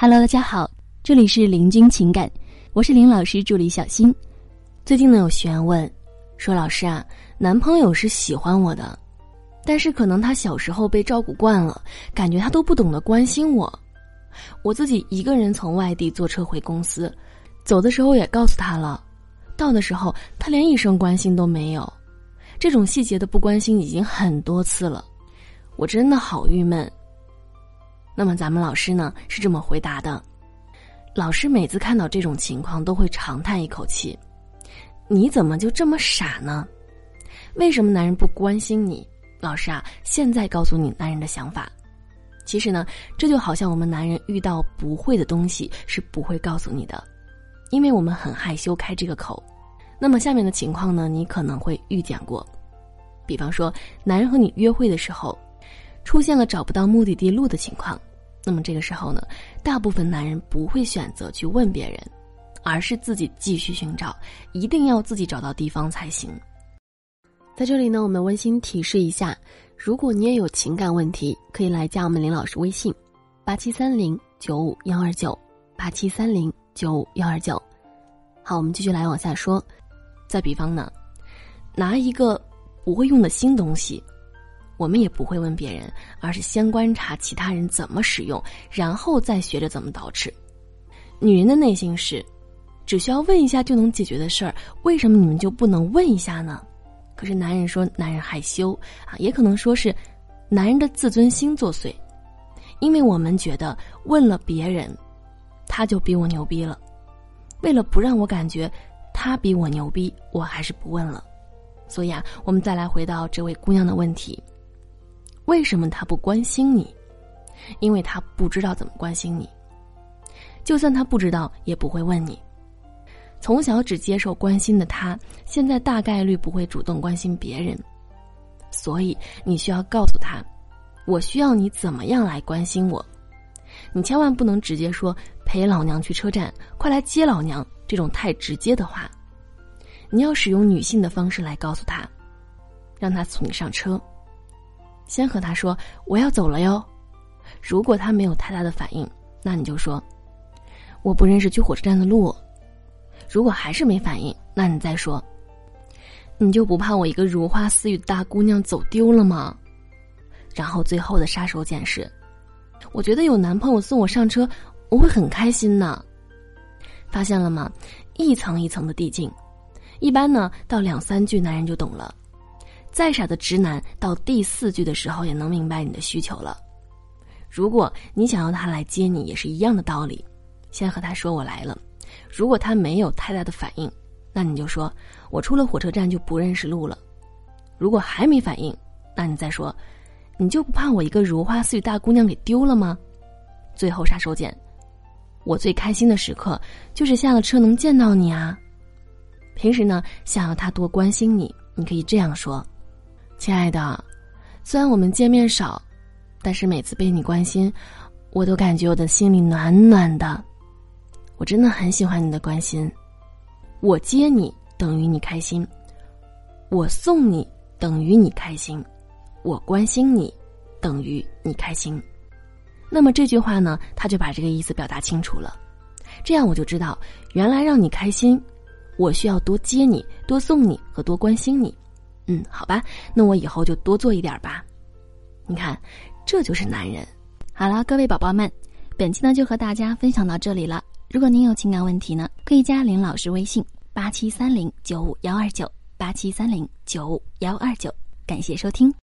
Hello，大家好，这里是林君情感，我是林老师助理小新。最近呢有学员问，说老师啊，男朋友是喜欢我的，但是可能他小时候被照顾惯了，感觉他都不懂得关心我。我自己一个人从外地坐车回公司，走的时候也告诉他了，到的时候他连一声关心都没有。这种细节的不关心已经很多次了，我真的好郁闷。那么咱们老师呢是这么回答的：老师每次看到这种情况都会长叹一口气，你怎么就这么傻呢？为什么男人不关心你？老师啊，现在告诉你男人的想法。其实呢，这就好像我们男人遇到不会的东西是不会告诉你的，因为我们很害羞开这个口。那么下面的情况呢，你可能会遇见过，比方说男人和你约会的时候，出现了找不到目的地路的情况，那么这个时候呢，大部分男人不会选择去问别人，而是自己继续寻找，一定要自己找到地方才行。在这里呢，我们温馨提示一下，如果你也有情感问题，可以来加我们林老师微信：八七三零九五幺二九八七三零九五幺二九。好，我们继续来往下说。再比方呢，拿一个不会用的新东西，我们也不会问别人，而是先观察其他人怎么使用，然后再学着怎么捯饬。女人的内心是，只需要问一下就能解决的事儿，为什么你们就不能问一下呢？可是男人说男人害羞啊，也可能说是男人的自尊心作祟，因为我们觉得问了别人，他就比我牛逼了，为了不让我感觉。他比我牛逼，我还是不问了。所以啊，我们再来回到这位姑娘的问题：为什么他不关心你？因为他不知道怎么关心你。就算他不知道，也不会问你。从小只接受关心的他，现在大概率不会主动关心别人。所以你需要告诉他：我需要你怎么样来关心我？你千万不能直接说陪老娘去车站，快来接老娘。这种太直接的话，你要使用女性的方式来告诉他，让他送你上车。先和他说我要走了哟。如果他没有太大的反应，那你就说我不认识去火车站的路。如果还是没反应，那你再说，你就不怕我一个如花似玉的大姑娘走丢了吗？然后最后的杀手锏是，我觉得有男朋友送我上车，我会很开心呢。发现了吗？一层一层的递进，一般呢到两三句男人就懂了。再傻的直男到第四句的时候也能明白你的需求了。如果你想要他来接你，也是一样的道理。先和他说我来了。如果他没有太大的反应，那你就说我出了火车站就不认识路了。如果还没反应，那你再说，你就不怕我一个如花似玉大姑娘给丢了吗？最后杀手锏。我最开心的时刻就是下了车能见到你啊！平时呢，想要他多关心你，你可以这样说：“亲爱的，虽然我们见面少，但是每次被你关心，我都感觉我的心里暖暖的。我真的很喜欢你的关心。我接你等于你开心，我送你等于你开心，我关心你等于你开心。”那么这句话呢，他就把这个意思表达清楚了，这样我就知道，原来让你开心，我需要多接你、多送你和多关心你。嗯，好吧，那我以后就多做一点吧。你看，这就是男人。好了，各位宝宝们，本期呢就和大家分享到这里了。如果您有情感问题呢，可以加林老师微信：八七三零九五幺二九八七三零九五幺二九。感谢收听。